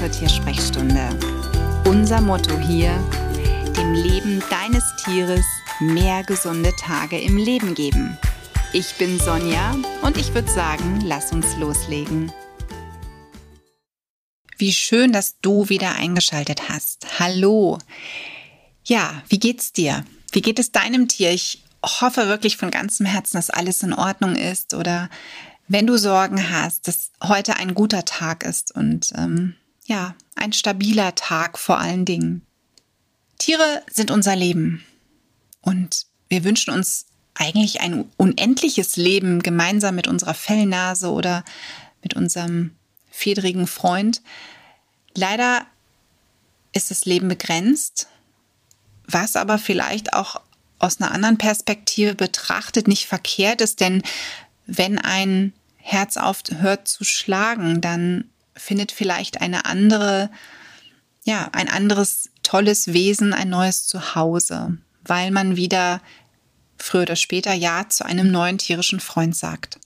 zur Tiersprechstunde. Unser Motto hier, dem Leben deines Tieres mehr gesunde Tage im Leben geben. Ich bin Sonja und ich würde sagen, lass uns loslegen. Wie schön, dass du wieder eingeschaltet hast. Hallo. Ja, wie geht's dir? Wie geht es deinem Tier? Ich hoffe wirklich von ganzem Herzen, dass alles in Ordnung ist oder wenn du Sorgen hast, dass heute ein guter Tag ist und ähm, ja, ein stabiler Tag vor allen Dingen. Tiere sind unser Leben und wir wünschen uns eigentlich ein unendliches Leben gemeinsam mit unserer Fellnase oder mit unserem fedrigen Freund. Leider ist das Leben begrenzt, was aber vielleicht auch aus einer anderen Perspektive betrachtet nicht verkehrt ist, denn wenn ein Herz aufhört zu schlagen, dann findet vielleicht eine andere, ja, ein anderes tolles Wesen ein neues Zuhause, weil man wieder früher oder später Ja zu einem neuen tierischen Freund sagt.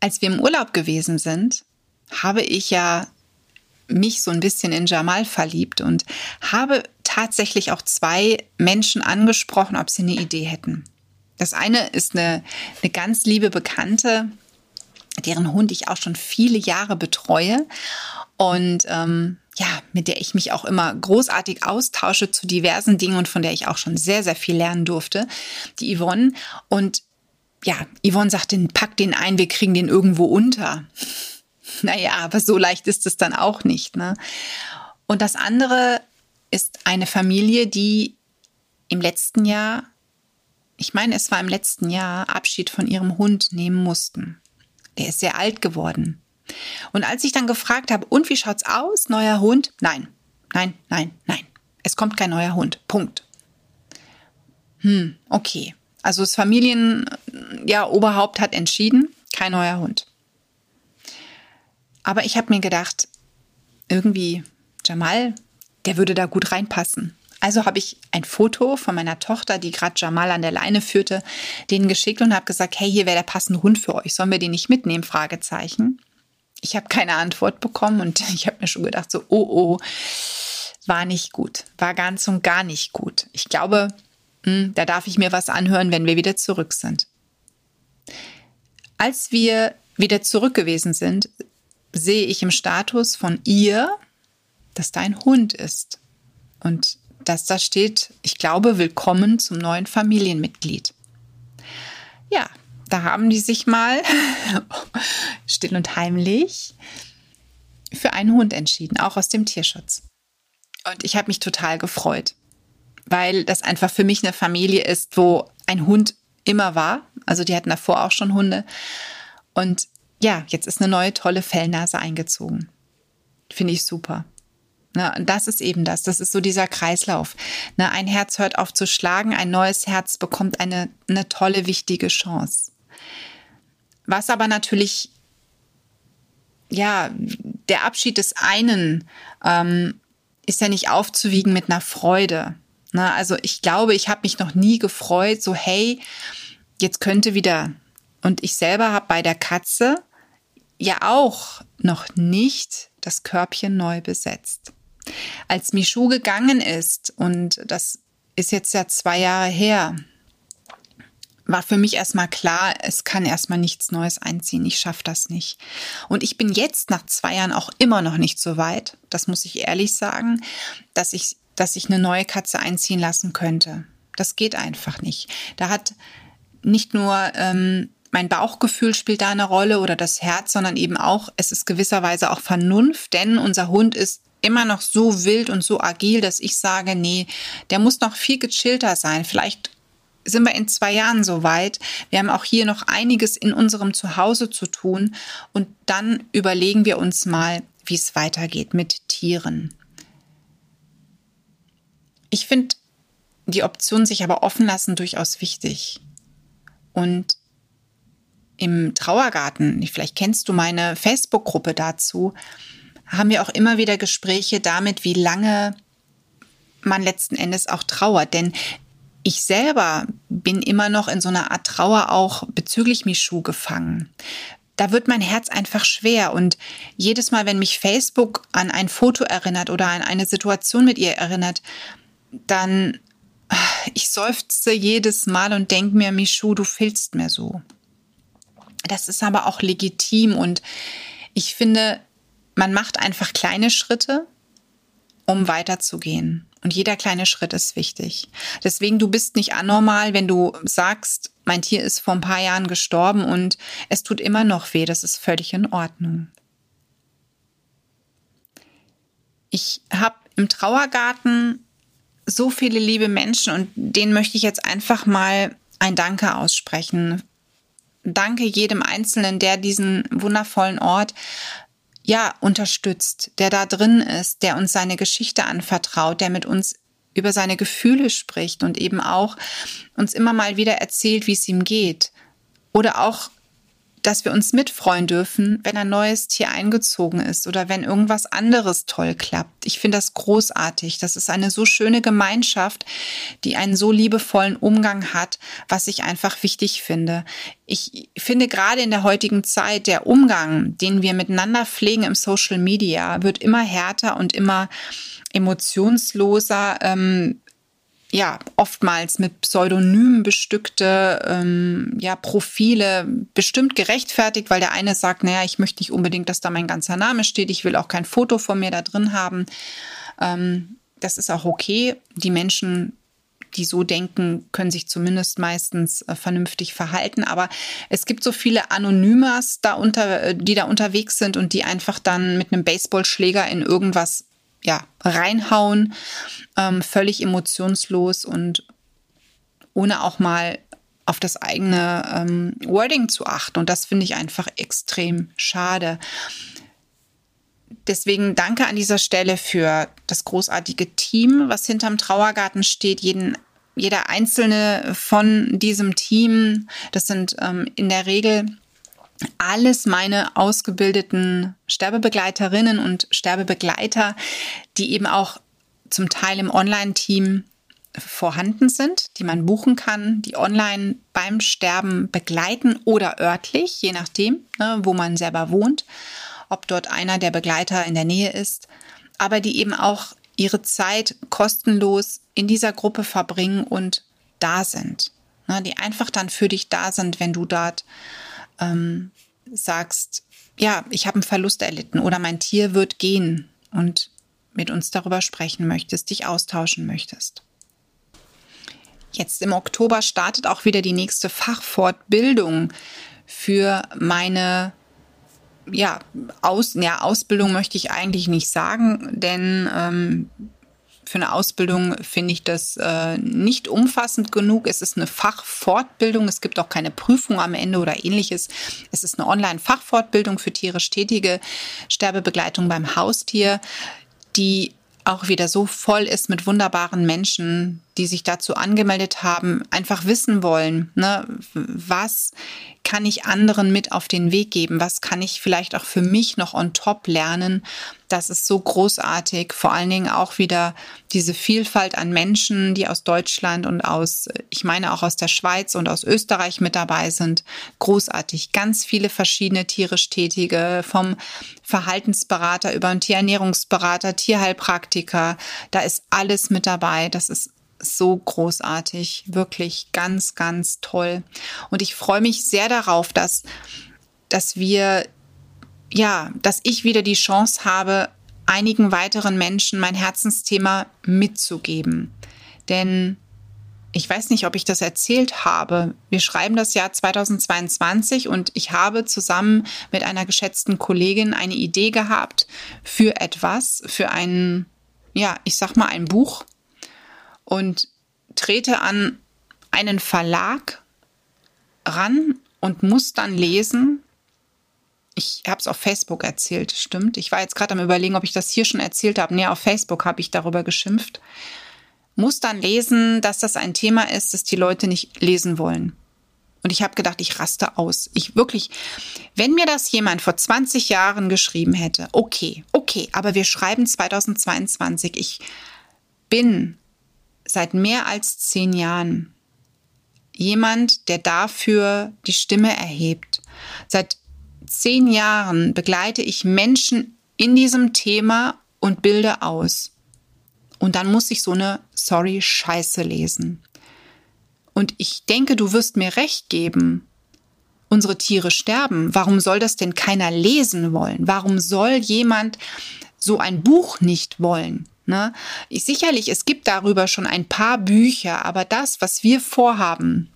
Als wir im Urlaub gewesen sind, habe ich ja mich so ein bisschen in Jamal verliebt und habe tatsächlich auch zwei Menschen angesprochen, ob sie eine Idee hätten. Das eine ist eine, eine ganz liebe Bekannte, deren Hund ich auch schon viele Jahre betreue und ähm, ja, mit der ich mich auch immer großartig austausche zu diversen Dingen und von der ich auch schon sehr, sehr viel lernen durfte, die Yvonne. Und ja, Yvonne sagte, pack den ein, wir kriegen den irgendwo unter. Naja, aber so leicht ist es dann auch nicht. Ne? Und das andere ist eine Familie, die im letzten Jahr ich meine, es war im letzten Jahr, Abschied von ihrem Hund nehmen mussten. Der ist sehr alt geworden. Und als ich dann gefragt habe, und wie schaut's aus, neuer Hund? Nein, nein, nein, nein. Es kommt kein neuer Hund. Punkt. Hm, okay. Also das Familien, ja, Oberhaupt hat entschieden, kein neuer Hund. Aber ich habe mir gedacht, irgendwie, Jamal, der würde da gut reinpassen. Also habe ich ein Foto von meiner Tochter, die gerade Jamal an der Leine führte, denen geschickt und habe gesagt, hey, hier wäre der passende Hund für euch. Sollen wir den nicht mitnehmen? Fragezeichen. Ich habe keine Antwort bekommen und ich habe mir schon gedacht, so, oh, oh, war nicht gut. War ganz und gar nicht gut. Ich glaube, hm, da darf ich mir was anhören, wenn wir wieder zurück sind. Als wir wieder zurück gewesen sind, sehe ich im Status von ihr, dass da ein Hund ist. Und dass da steht, ich glaube, willkommen zum neuen Familienmitglied. Ja, da haben die sich mal still und heimlich für einen Hund entschieden, auch aus dem Tierschutz. Und ich habe mich total gefreut, weil das einfach für mich eine Familie ist, wo ein Hund immer war. Also die hatten davor auch schon Hunde. Und ja, jetzt ist eine neue tolle Fellnase eingezogen. Finde ich super. Ne? Das ist eben das. Das ist so dieser Kreislauf. Ne? Ein Herz hört auf zu schlagen, ein neues Herz bekommt eine, eine tolle, wichtige Chance. Was aber natürlich, ja, der Abschied des einen ähm, ist ja nicht aufzuwiegen mit einer Freude. Ne? Also ich glaube, ich habe mich noch nie gefreut, so hey, jetzt könnte wieder. Und ich selber habe bei der Katze ja auch noch nicht das Körbchen neu besetzt. Als Michu gegangen ist, und das ist jetzt ja zwei Jahre her, war für mich erstmal klar, es kann erstmal nichts Neues einziehen. Ich schaffe das nicht. Und ich bin jetzt nach zwei Jahren auch immer noch nicht so weit, das muss ich ehrlich sagen, dass ich, dass ich eine neue Katze einziehen lassen könnte. Das geht einfach nicht. Da hat nicht nur ähm, mein Bauchgefühl spielt da eine Rolle oder das Herz, sondern eben auch, es ist gewisserweise auch Vernunft, denn unser Hund ist immer noch so wild und so agil, dass ich sage, nee, der muss noch viel gechillter sein. Vielleicht sind wir in zwei Jahren so weit. Wir haben auch hier noch einiges in unserem Zuhause zu tun und dann überlegen wir uns mal, wie es weitergeht mit Tieren. Ich finde die Option sich aber offen lassen durchaus wichtig. Und im Trauergarten, vielleicht kennst du meine Facebook-Gruppe dazu, haben wir auch immer wieder Gespräche damit, wie lange man letzten Endes auch trauert. Denn ich selber bin immer noch in so einer Art Trauer auch bezüglich Michu gefangen. da wird mein Herz einfach schwer. Und jedes Mal, wenn mich Facebook an ein Foto erinnert oder an eine Situation mit ihr erinnert, dann ich seufze jedes Mal und denke mir, Michu, du fehlst mir so. Das ist aber auch legitim und ich finde, man macht einfach kleine Schritte, um weiterzugehen. Und jeder kleine Schritt ist wichtig. Deswegen, du bist nicht anormal, wenn du sagst, mein Tier ist vor ein paar Jahren gestorben und es tut immer noch weh. Das ist völlig in Ordnung. Ich habe im Trauergarten so viele liebe Menschen und denen möchte ich jetzt einfach mal ein Danke aussprechen. Danke jedem Einzelnen, der diesen wundervollen Ort ja, unterstützt, der da drin ist, der uns seine Geschichte anvertraut, der mit uns über seine Gefühle spricht und eben auch uns immer mal wieder erzählt, wie es ihm geht. Oder auch dass wir uns mitfreuen dürfen, wenn ein neues Tier eingezogen ist oder wenn irgendwas anderes toll klappt. Ich finde das großartig. Das ist eine so schöne Gemeinschaft, die einen so liebevollen Umgang hat, was ich einfach wichtig finde. Ich finde gerade in der heutigen Zeit der Umgang, den wir miteinander pflegen im Social Media, wird immer härter und immer emotionsloser. Ähm, ja, oftmals mit Pseudonymen bestückte ähm, ja, Profile bestimmt gerechtfertigt, weil der eine sagt, naja, ich möchte nicht unbedingt, dass da mein ganzer Name steht, ich will auch kein Foto von mir da drin haben. Ähm, das ist auch okay. Die Menschen, die so denken, können sich zumindest meistens äh, vernünftig verhalten. Aber es gibt so viele Anonymas da unter, äh, die da unterwegs sind und die einfach dann mit einem Baseballschläger in irgendwas ja, reinhauen, ähm, völlig emotionslos und ohne auch mal auf das eigene ähm, Wording zu achten. Und das finde ich einfach extrem schade. Deswegen danke an dieser Stelle für das großartige Team, was hinterm Trauergarten steht, jeden, jeder einzelne von diesem Team. Das sind ähm, in der Regel alles meine ausgebildeten Sterbebegleiterinnen und Sterbebegleiter, die eben auch zum Teil im Online-Team vorhanden sind, die man buchen kann, die online beim Sterben begleiten oder örtlich, je nachdem, ne, wo man selber wohnt, ob dort einer der Begleiter in der Nähe ist, aber die eben auch ihre Zeit kostenlos in dieser Gruppe verbringen und da sind. Ne, die einfach dann für dich da sind, wenn du dort ähm, sagst, ja, ich habe einen Verlust erlitten oder mein Tier wird gehen und mit uns darüber sprechen möchtest, dich austauschen möchtest. Jetzt im Oktober startet auch wieder die nächste Fachfortbildung für meine ja, Aus, ja, Ausbildung möchte ich eigentlich nicht sagen, denn ähm, für eine Ausbildung finde ich das äh, nicht umfassend genug. Es ist eine Fachfortbildung. Es gibt auch keine Prüfung am Ende oder ähnliches. Es ist eine Online-Fachfortbildung für tierisch Tätige, Sterbebegleitung beim Haustier, die auch wieder so voll ist mit wunderbaren Menschen, die sich dazu angemeldet haben, einfach wissen wollen, ne, was kann ich anderen mit auf den Weg geben, was kann ich vielleicht auch für mich noch on top lernen. Das ist so großartig, vor allen Dingen auch wieder diese Vielfalt an Menschen, die aus Deutschland und aus, ich meine auch aus der Schweiz und aus Österreich mit dabei sind. Großartig, ganz viele verschiedene tierisch Tätige, vom Verhaltensberater über einen Tierernährungsberater, Tierheilpraktiker, da ist alles mit dabei. Das ist so großartig, wirklich ganz, ganz toll. Und ich freue mich sehr darauf, dass, dass wir, ja, dass ich wieder die Chance habe, einigen weiteren Menschen mein Herzensthema mitzugeben. Denn ich weiß nicht, ob ich das erzählt habe. Wir schreiben das Jahr 2022 und ich habe zusammen mit einer geschätzten Kollegin eine Idee gehabt für etwas, für ein, ja, ich sag mal ein Buch, und trete an einen Verlag ran und muss dann lesen. Ich habe es auf Facebook erzählt, stimmt. Ich war jetzt gerade am Überlegen, ob ich das hier schon erzählt habe. Nee, auf Facebook habe ich darüber geschimpft. Muss dann lesen, dass das ein Thema ist, das die Leute nicht lesen wollen. Und ich habe gedacht, ich raste aus. Ich wirklich, wenn mir das jemand vor 20 Jahren geschrieben hätte, okay, okay, aber wir schreiben 2022. Ich bin seit mehr als zehn Jahren jemand, der dafür die Stimme erhebt. Seit zehn Jahren begleite ich Menschen in diesem Thema und bilde aus. Und dann muss ich so eine Sorry Scheiße lesen. Und ich denke, du wirst mir recht geben. Unsere Tiere sterben. Warum soll das denn keiner lesen wollen? Warum soll jemand so ein Buch nicht wollen? Ne? Ich, sicherlich, es gibt darüber schon ein paar Bücher, aber das, was wir vorhaben,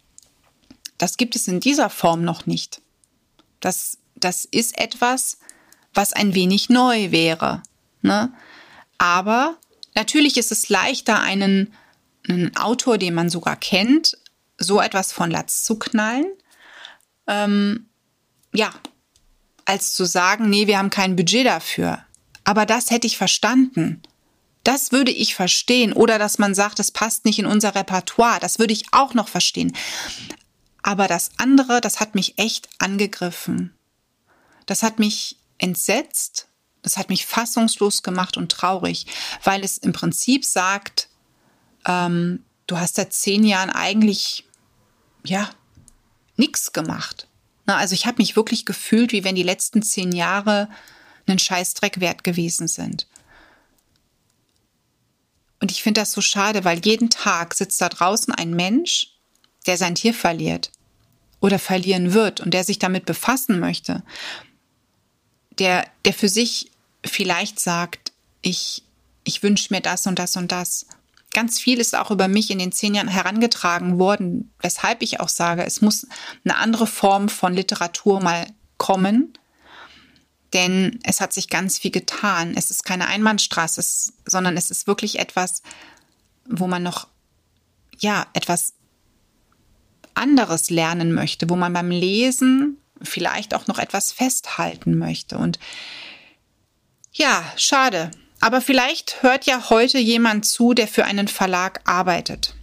das gibt es in dieser Form noch nicht. Das, das ist etwas, was ein wenig neu wäre. Ne? Aber natürlich ist es leichter, einen, einen Autor, den man sogar kennt, so etwas von Latz zu knallen. Ähm, ja, als zu sagen, nee, wir haben kein Budget dafür. Aber das hätte ich verstanden. Das würde ich verstehen. Oder dass man sagt, es passt nicht in unser Repertoire. Das würde ich auch noch verstehen. Aber das andere, das hat mich echt angegriffen. Das hat mich entsetzt. Das hat mich fassungslos gemacht und traurig, weil es im Prinzip sagt, ähm, du hast seit zehn Jahren eigentlich, ja, nichts gemacht. Na, also ich habe mich wirklich gefühlt, wie wenn die letzten zehn Jahre einen Scheißdreck wert gewesen sind. Und ich finde das so schade, weil jeden Tag sitzt da draußen ein Mensch, der sein Tier verliert oder verlieren wird und der sich damit befassen möchte, der, der für sich vielleicht sagt, ich, ich wünsche mir das und das und das. Ganz viel ist auch über mich in den zehn Jahren herangetragen worden, weshalb ich auch sage, es muss eine andere Form von Literatur mal kommen, denn es hat sich ganz viel getan. Es ist keine Einbahnstraße, sondern es ist wirklich etwas, wo man noch, ja, etwas anderes lernen möchte, wo man beim Lesen vielleicht auch noch etwas festhalten möchte. Und ja, schade. Aber vielleicht hört ja heute jemand zu, der für einen Verlag arbeitet.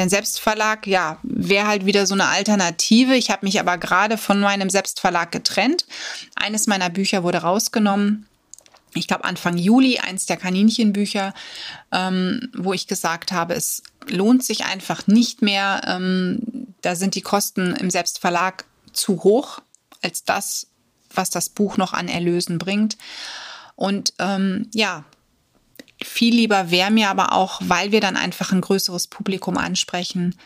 Denn Selbstverlag, ja, wäre halt wieder so eine Alternative. Ich habe mich aber gerade von meinem Selbstverlag getrennt. Eines meiner Bücher wurde rausgenommen. Ich glaube Anfang Juli, eins der Kaninchenbücher, ähm, wo ich gesagt habe, es lohnt sich einfach nicht mehr. Ähm, da sind die Kosten im Selbstverlag zu hoch als das, was das Buch noch an Erlösen bringt. Und ähm, ja, viel lieber wäre mir aber auch, weil wir dann einfach ein größeres Publikum ansprechen,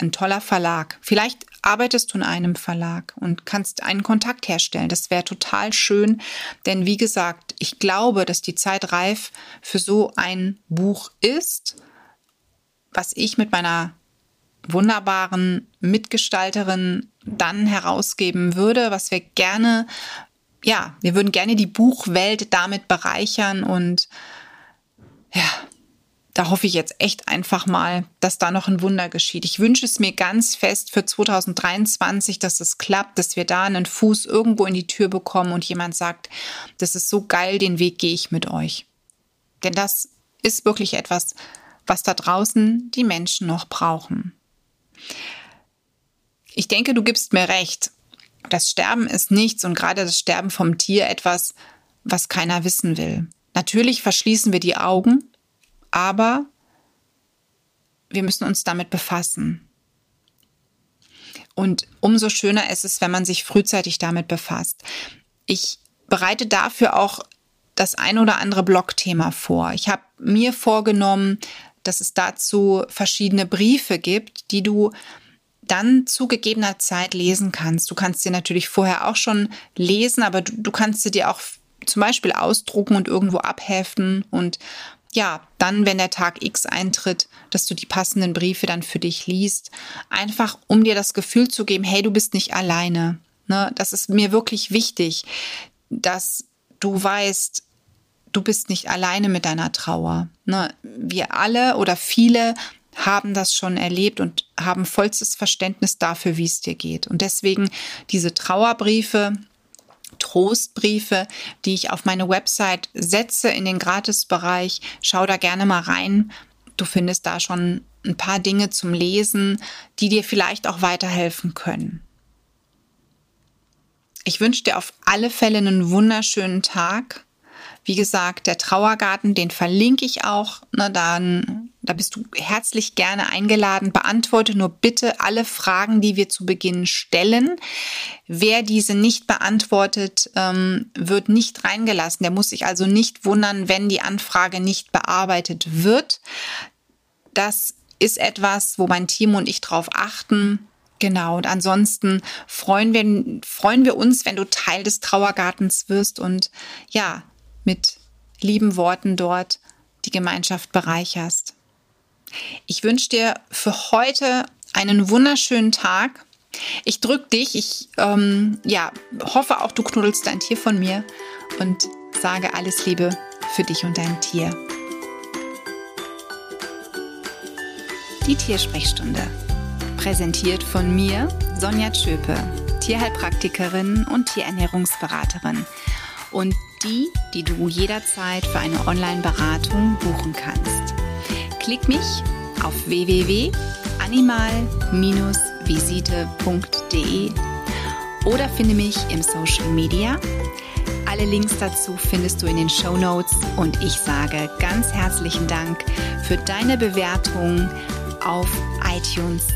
ein toller Verlag. Vielleicht arbeitest du in einem Verlag und kannst einen Kontakt herstellen. Das wäre total schön, denn wie gesagt, ich glaube, dass die Zeit reif für so ein Buch ist, was ich mit meiner wunderbaren Mitgestalterin dann herausgeben würde, was wir gerne, ja, wir würden gerne die Buchwelt damit bereichern und ja, da hoffe ich jetzt echt einfach mal, dass da noch ein Wunder geschieht. Ich wünsche es mir ganz fest für 2023, dass es klappt, dass wir da einen Fuß irgendwo in die Tür bekommen und jemand sagt, das ist so geil, den Weg gehe ich mit euch. Denn das ist wirklich etwas, was da draußen die Menschen noch brauchen. Ich denke, du gibst mir recht. Das Sterben ist nichts und gerade das Sterben vom Tier etwas, was keiner wissen will. Natürlich verschließen wir die Augen, aber wir müssen uns damit befassen. Und umso schöner ist es, wenn man sich frühzeitig damit befasst. Ich bereite dafür auch das ein oder andere Blogthema vor. Ich habe mir vorgenommen, dass es dazu verschiedene Briefe gibt, die du dann zu gegebener Zeit lesen kannst. Du kannst sie natürlich vorher auch schon lesen, aber du, du kannst sie dir auch zum Beispiel ausdrucken und irgendwo abheften und ja, dann, wenn der Tag X eintritt, dass du die passenden Briefe dann für dich liest, einfach um dir das Gefühl zu geben, hey, du bist nicht alleine. Ne? Das ist mir wirklich wichtig, dass du weißt, du bist nicht alleine mit deiner Trauer. Ne? Wir alle oder viele haben das schon erlebt und haben vollstes Verständnis dafür, wie es dir geht. Und deswegen diese Trauerbriefe, Trostbriefe, die ich auf meine Website setze in den Gratisbereich. Schau da gerne mal rein. Du findest da schon ein paar Dinge zum Lesen, die dir vielleicht auch weiterhelfen können. Ich wünsche dir auf alle Fälle einen wunderschönen Tag. Wie gesagt, der Trauergarten, den verlinke ich auch. Ne, dann Da bist du herzlich gerne eingeladen. Beantworte nur bitte alle Fragen, die wir zu Beginn stellen. Wer diese nicht beantwortet, ähm, wird nicht reingelassen. Der muss sich also nicht wundern, wenn die Anfrage nicht bearbeitet wird. Das ist etwas, wo mein Team und ich drauf achten. Genau, und ansonsten freuen wir, freuen wir uns, wenn du Teil des Trauergartens wirst und ja, mit lieben Worten dort die Gemeinschaft bereicherst. Ich wünsche dir für heute einen wunderschönen Tag. Ich drücke dich. Ich ähm, ja, hoffe auch, du knuddelst dein Tier von mir und sage alles Liebe für dich und dein Tier. Die Tiersprechstunde. Präsentiert von mir, Sonja Tschöpe, Tierheilpraktikerin und Tierernährungsberaterin. Und die, die du jederzeit für eine Online-Beratung buchen kannst. Klick mich auf www.animal-visite.de oder finde mich im Social Media. Alle Links dazu findest du in den Show Notes und ich sage ganz herzlichen Dank für deine Bewertung auf iTunes